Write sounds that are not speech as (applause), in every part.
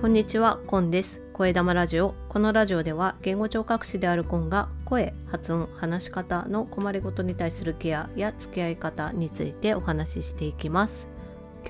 こんにちは、コンです。声玉ラジオ。このラジオでは言語聴覚士であるコンが声、発音、話し方の困りごとに対するケアや付き合い方についてお話ししていきます。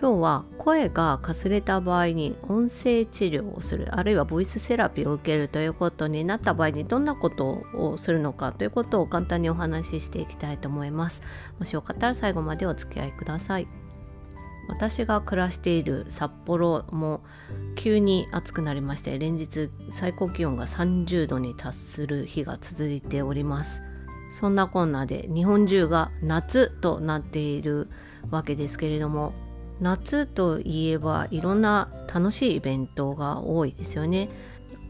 今日は声がかすれた場合に音声治療をするあるいはボイスセラピーを受けるということになった場合にどんなことをするのかということを簡単にお話ししていきたいと思いますもしよかったら最後までお付き合いください私が暮らしている札幌も急に暑くなりまして連日最高気温が30度に達する日が続いておりますそんなこんなで日本中が夏となっているわけですけれども夏といえばいろんな楽しいイベントが多いですよね。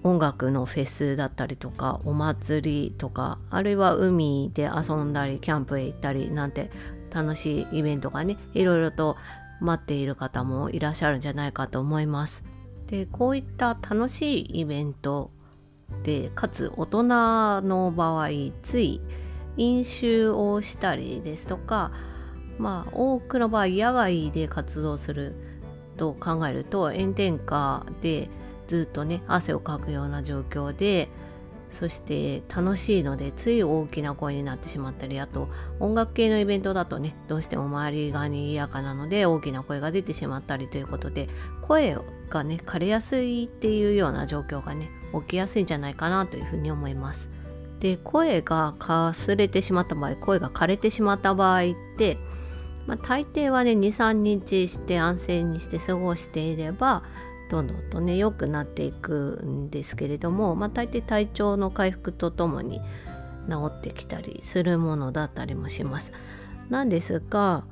音楽のフェスだったりとかお祭りとかあるいは海で遊んだりキャンプへ行ったりなんて楽しいイベントがねいろいろと待っている方もいらっしゃるんじゃないかと思います。でこういった楽しいイベントでかつ大人の場合つい飲酒をしたりですとかまあ多くの場合野外で活動すると考えると炎天下でずっとね汗をかくような状況でそして楽しいのでつい大きな声になってしまったりあと音楽系のイベントだとねどうしても周りが賑やかなので大きな声が出てしまったりということで声がね枯れやすいっていうような状況がね起きやすいんじゃないかなというふうに思います。で声がかすれてしまった場合声が枯れてしまった場合ってまあ、大抵はね23日して安静にして過ごしていればどんどんとね良くなっていくんですけれども、まあ、大抵体調の回復とともに治ってきたりするものだったりもします。なんですが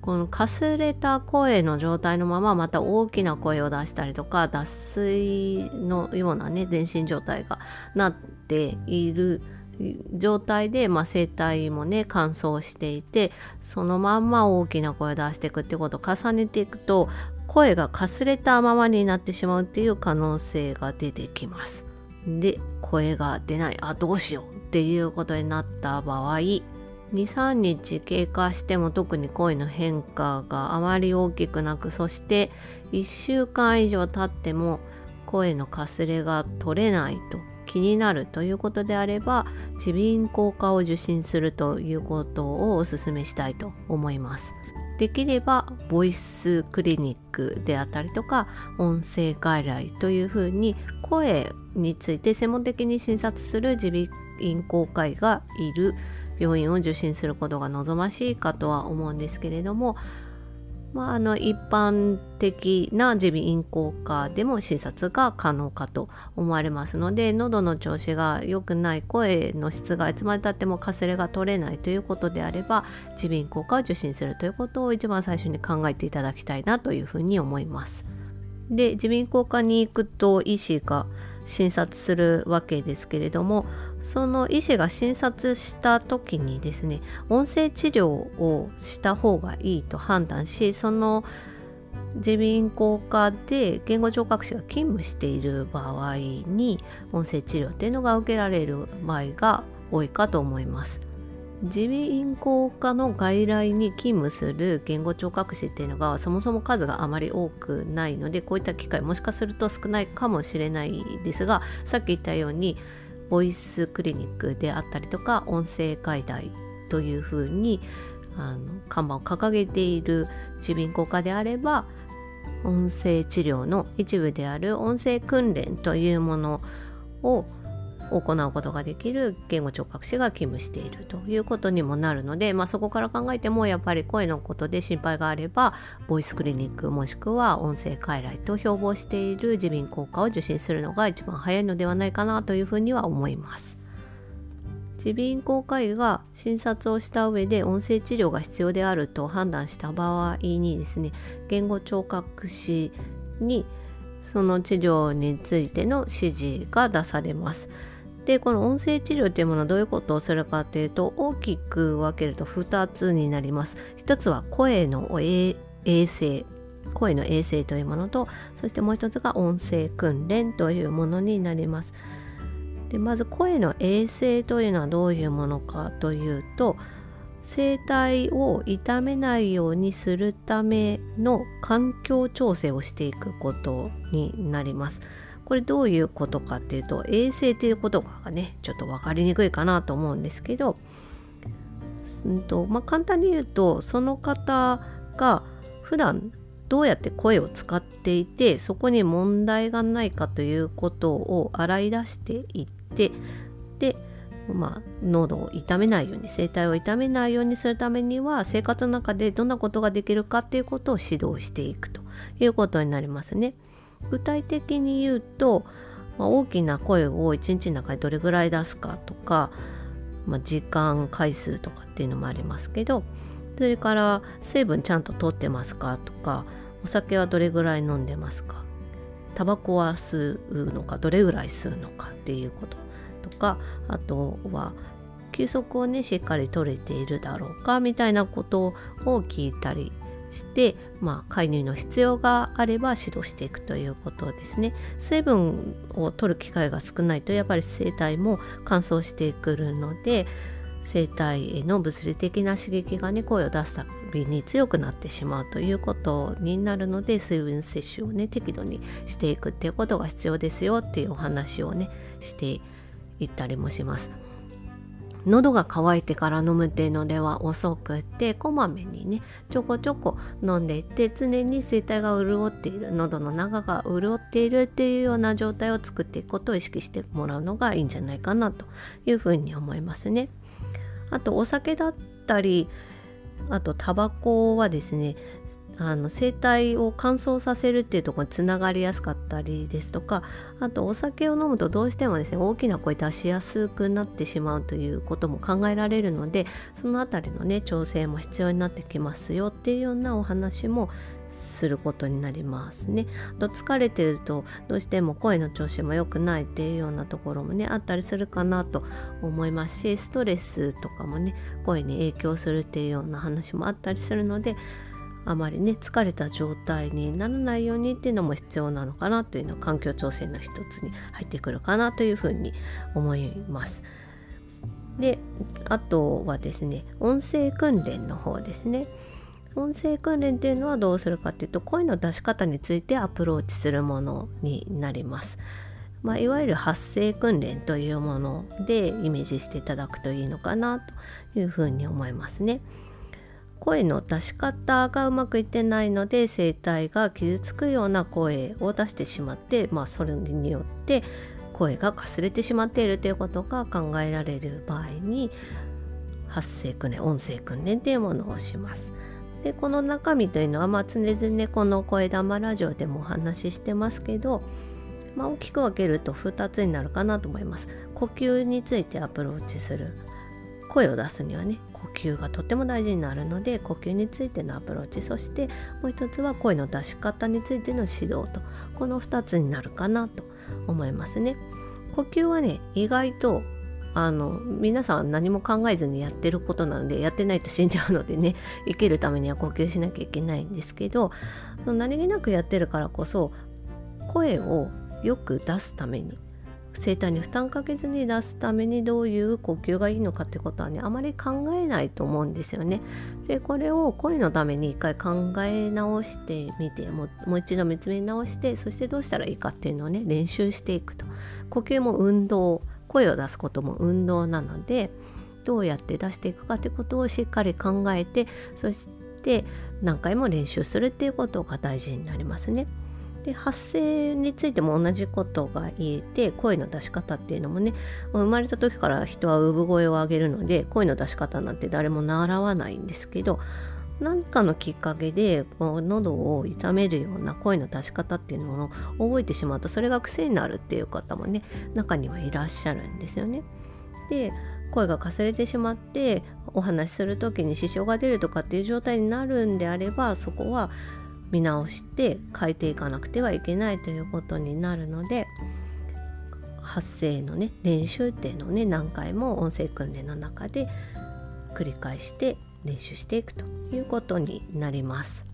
このかすれた声の状態のまままた大きな声を出したりとか脱水のようなね全身状態がなっている状態で、まあ、声帯もね乾燥していてそのまんま大きな声を出していくってことを重ねていくと声がかすれたままになってしまうっていう可能性が出てきます。で声が出ないあどうしようっていうことになった場合23日経過しても特に声の変化があまり大きくなくそして1週間以上経っても声のかすれが取れないと気になるということであれば耳鼻咽喉科を受診するということをお勧めしたいと思います。できればボイスクリニックであったりとか音声外来というふうに声について専門的に診察する耳鼻咽喉科医がいる病院を受診することが望ましいかとは思うんですけれどもまあ、あの一般的な耳鼻咽喉科でも診察が可能かと思われますので喉の調子が良くない声の質がいつまでたってもかすれが取れないということであれば耳鼻咽喉科を受診するということを一番最初に考えていただきたいなというふうに思います。で耳鼻咽喉科に行くと医師が診察するわけですけれどもその医師が診察した時にですね音声治療をした方がいいと判断しその耳鼻咽喉科で言語聴覚士が勤務している場合に音声治療っていうのが受けられる場合が多いかと思います。耳鼻咽喉科の外来に勤務する言語聴覚士っていうのがそもそも数があまり多くないのでこういった機会もしかすると少ないかもしれないですがさっき言ったようにボイスクリニックであったりとか音声外来というふうにあの看板を掲げている耳鼻咽喉科であれば音声治療の一部である音声訓練というものを行うことができる言語聴覚士が勤務しているということにもなるので、まあ、そこから考えてもやっぱり声のことで心配があればボイスクリニックもしくは音声外来と標榜している耳鼻咽喉科を受診するのが一番早いのではないかなというふうには思います。耳鼻咽喉科医が診察をした上で音声治療が必要であると判断した場合にですね言語聴覚士にその治療についての指示が出されます。でこの音声治療っていうものはどういうことをするかっていうと大きく分けると2つになります。一つは声の衛生声の衛生というものとそしてもう一つが音声訓練というものになります。でまず声の衛生というのはどういうものかというと声帯を痛めないようにするための環境調整をしていくことになります。これどういうことかっていうと衛生っていうことがねちょっと分かりにくいかなと思うんですけど、うんとまあ、簡単に言うとその方が普段どうやって声を使っていてそこに問題がないかということを洗い出していってでまあ、喉を痛めないように声帯を痛めないようにするためには生活の中でどんなことができるかっていうことを指導していくということになりますね。具体的に言うと、まあ、大きな声を一日の中でどれぐらい出すかとか、まあ、時間回数とかっていうのもありますけどそれから水分ちゃんと取ってますかとかお酒はどれぐらい飲んでますかタバコは吸うのかどれぐらい吸うのかっていうこととかあとは休息をねしっかり取れているだろうかみたいなことを聞いたりして、まあ、介入の必要があれば指導していくということですね水分を取る機会が少ないとやっぱり声帯も乾燥してくるので声帯への物理的な刺激がね声を出すたびに強くなってしまうということになるので水分摂取をね適度にしていくっていうことが必要ですよっていうお話をねしていったりもします。喉が渇いてから飲むっていうのでは遅くってこまめにねちょこちょこ飲んでいって常に声帯が潤っている喉の中が潤っているっていうような状態を作っていくことを意識してもらうのがいいんじゃないかなというふうに思いますね。あとお酒だったりあとタバコはですねあの声帯を乾燥させるっていうところにつながりやすかったりですとかあとお酒を飲むとどうしてもですね大きな声出しやすくなってしまうということも考えられるのでその辺りのね調整も必要になってきますよっていうようなお話もすることになりますね。と疲れてるとどうしても声の調子も良くないっていうようなところもねあったりするかなと思いますしストレスとかもね声に影響するっていうような話もあったりするのであまりね疲れた状態にならないようにっていうのも必要なのかなというのは環境調整の一つに入ってくるかなというふうに思います。であとはですね音声訓練の方ですね。音声訓練っていうのはどうするかっていうと声の出し方についてアプローチするものになります。まあ、いわゆる発声訓練というものでイメージしていただくといいのかなというふうに思いますね。声の出し方がうまくいってないので声帯が傷つくような声を出してしまって、まあ、それによって声がかすれてしまっているということが考えられる場合に発声訓練音声訓練というものをします。でこの中身というのは、まあ、常々この声玉ラジオでもお話ししてますけど、まあ、大きく分けると2つになるかなと思います。呼吸についてアプローチする声を出すにはね呼吸がとっても大事になるので呼吸についてのアプローチそしてもう一つは声の出し方についての指導とこの2つになるかなと思いますね。呼吸はね意外とあの皆さん何も考えずにやってることなのでやってないと死んじゃうのでね (laughs) 生きるためには呼吸しなきゃいけないんですけど何気なくやってるからこそ声をよく出すために声帯に負担かけずに出すためにどういう呼吸がいいのかってことはねあまり考えないと思うんですよね。でこれを声のために一回考え直してみてもうもう一度見つめ直してそしてどうしたらいいかっていうのをね練習していくと呼吸も運動声を出すことも運動なのでどうやって出していくかってことをしっかり考えてそして何回も練習するっていうことが大事になりますね。で発声についても同じことが言えて声の出し方っていうのもね生まれた時から人は産声を上げるので声の出し方なんて誰も習わないんですけど何かのきっかけでこう喉を痛めるような声の出し方っていうのを覚えてしまうとそれが癖になるっていう方もね中にはいらっしゃるんですよね。で声がかすれてしまってお話しする時に支障が出るとかっていう状態になるんであればそこは見直して変えていかなくてはいけないということになるので発声のね練習っていうのをね何回も音声訓練の中で繰り返して練習していくということになります。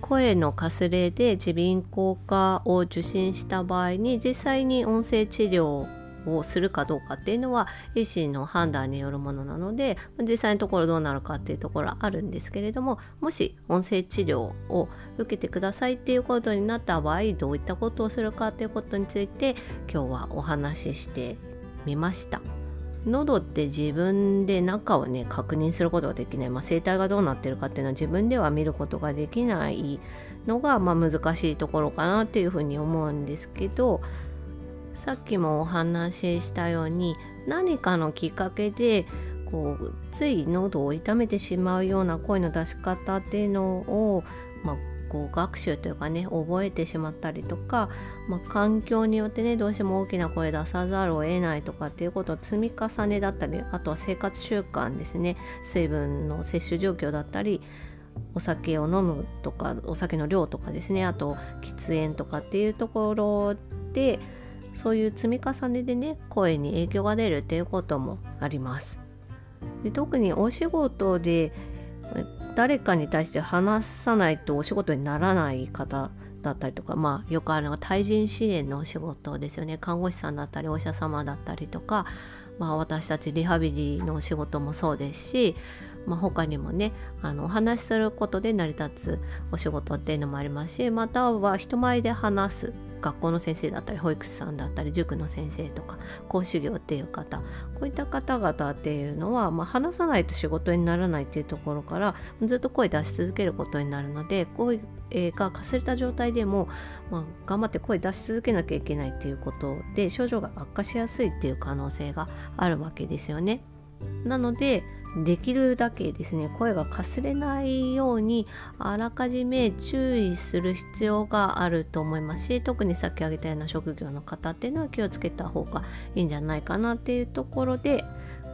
声のかすれで耳鼻咽喉科を受診した場合に実際に音声治療をするかどうかっていうのは医師の判断によるものなので実際のところどうなるかっていうところはあるんですけれどももし音声治療を受けてくださいっていうことになった場合どういったことをするかっていうことについて今日はお話ししてみました。喉って自分で中をね確認することができない、まあ、声帯がどうなってるかっていうのは自分では見ることができないのが、まあ、難しいところかなっていうふうに思うんですけどさっきもお話ししたように何かのきっかけでこうつい喉を痛めてしまうような声の出し方っていうのを、まあ、こう学習というかね覚えてしまったりとか、まあ、環境によってねどうしても大きな声出さざるを得ないとかっていうことを積み重ねだったりあとは生活習慣ですね。水分の摂取状況だったりお酒を飲むとかお酒の量とかですね。あと喫煙とかっていうところでそういう積み重ねでね声に影響が出るっていうこともあります。で特にお仕事で誰かに対して話さないとお仕事にならない方だったりとかまあよくあるのが対人支援のお仕事ですよね看護師さんだったりお医者様だったりとか、まあ、私たちリハビリのお仕事もそうですしまあ、他にもねあのお話しすることで成り立つお仕事っていうのもありますしまたは人前で話す学校の先生だったり保育士さんだったり塾の先生とか講師業っていう方こういった方々っていうのは、まあ、話さないと仕事にならないっていうところからずっと声出し続けることになるので声がかすれた状態でも、まあ、頑張って声出し続けなきゃいけないっていうことで症状が悪化しやすいっていう可能性があるわけですよね。なのでできるだけですね声がかすれないようにあらかじめ注意する必要があると思いますし特にさっき挙げたような職業の方っていうのは気をつけた方がいいんじゃないかなっていうところで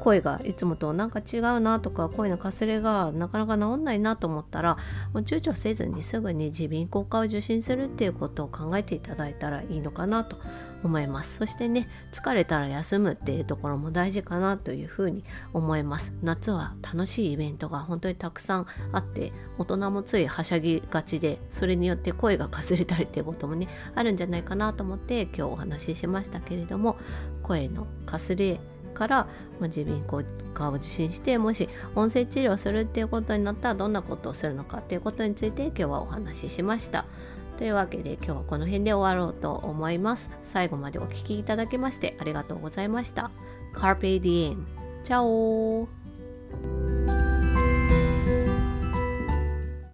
声がいつもとなんか違うなとか声のかすれがなかなか治んないなと思ったらもう躊躇せずにすぐに耳鼻咽喉科を受診するっていうことを考えていただいたらいいのかなと思います。そしてね疲れたら休むっていうところも大事かなというふうに思います。夏は楽しいイベントが本当にたくさんあって大人もついはしゃぎがちでそれによって声がかすれたりっていうこともねあるんじゃないかなと思って今日お話ししましたけれども声のかすれから、まあ、耳鼻咽喉科を受診してもし音声治療するっていうことになったらどんなことをするのかっていうことについて今日はお話ししました。というわけで今日はこの辺で終わろうと思います。最後までお聴きいただきましてありがとうございました。Carpe Diem。チャオ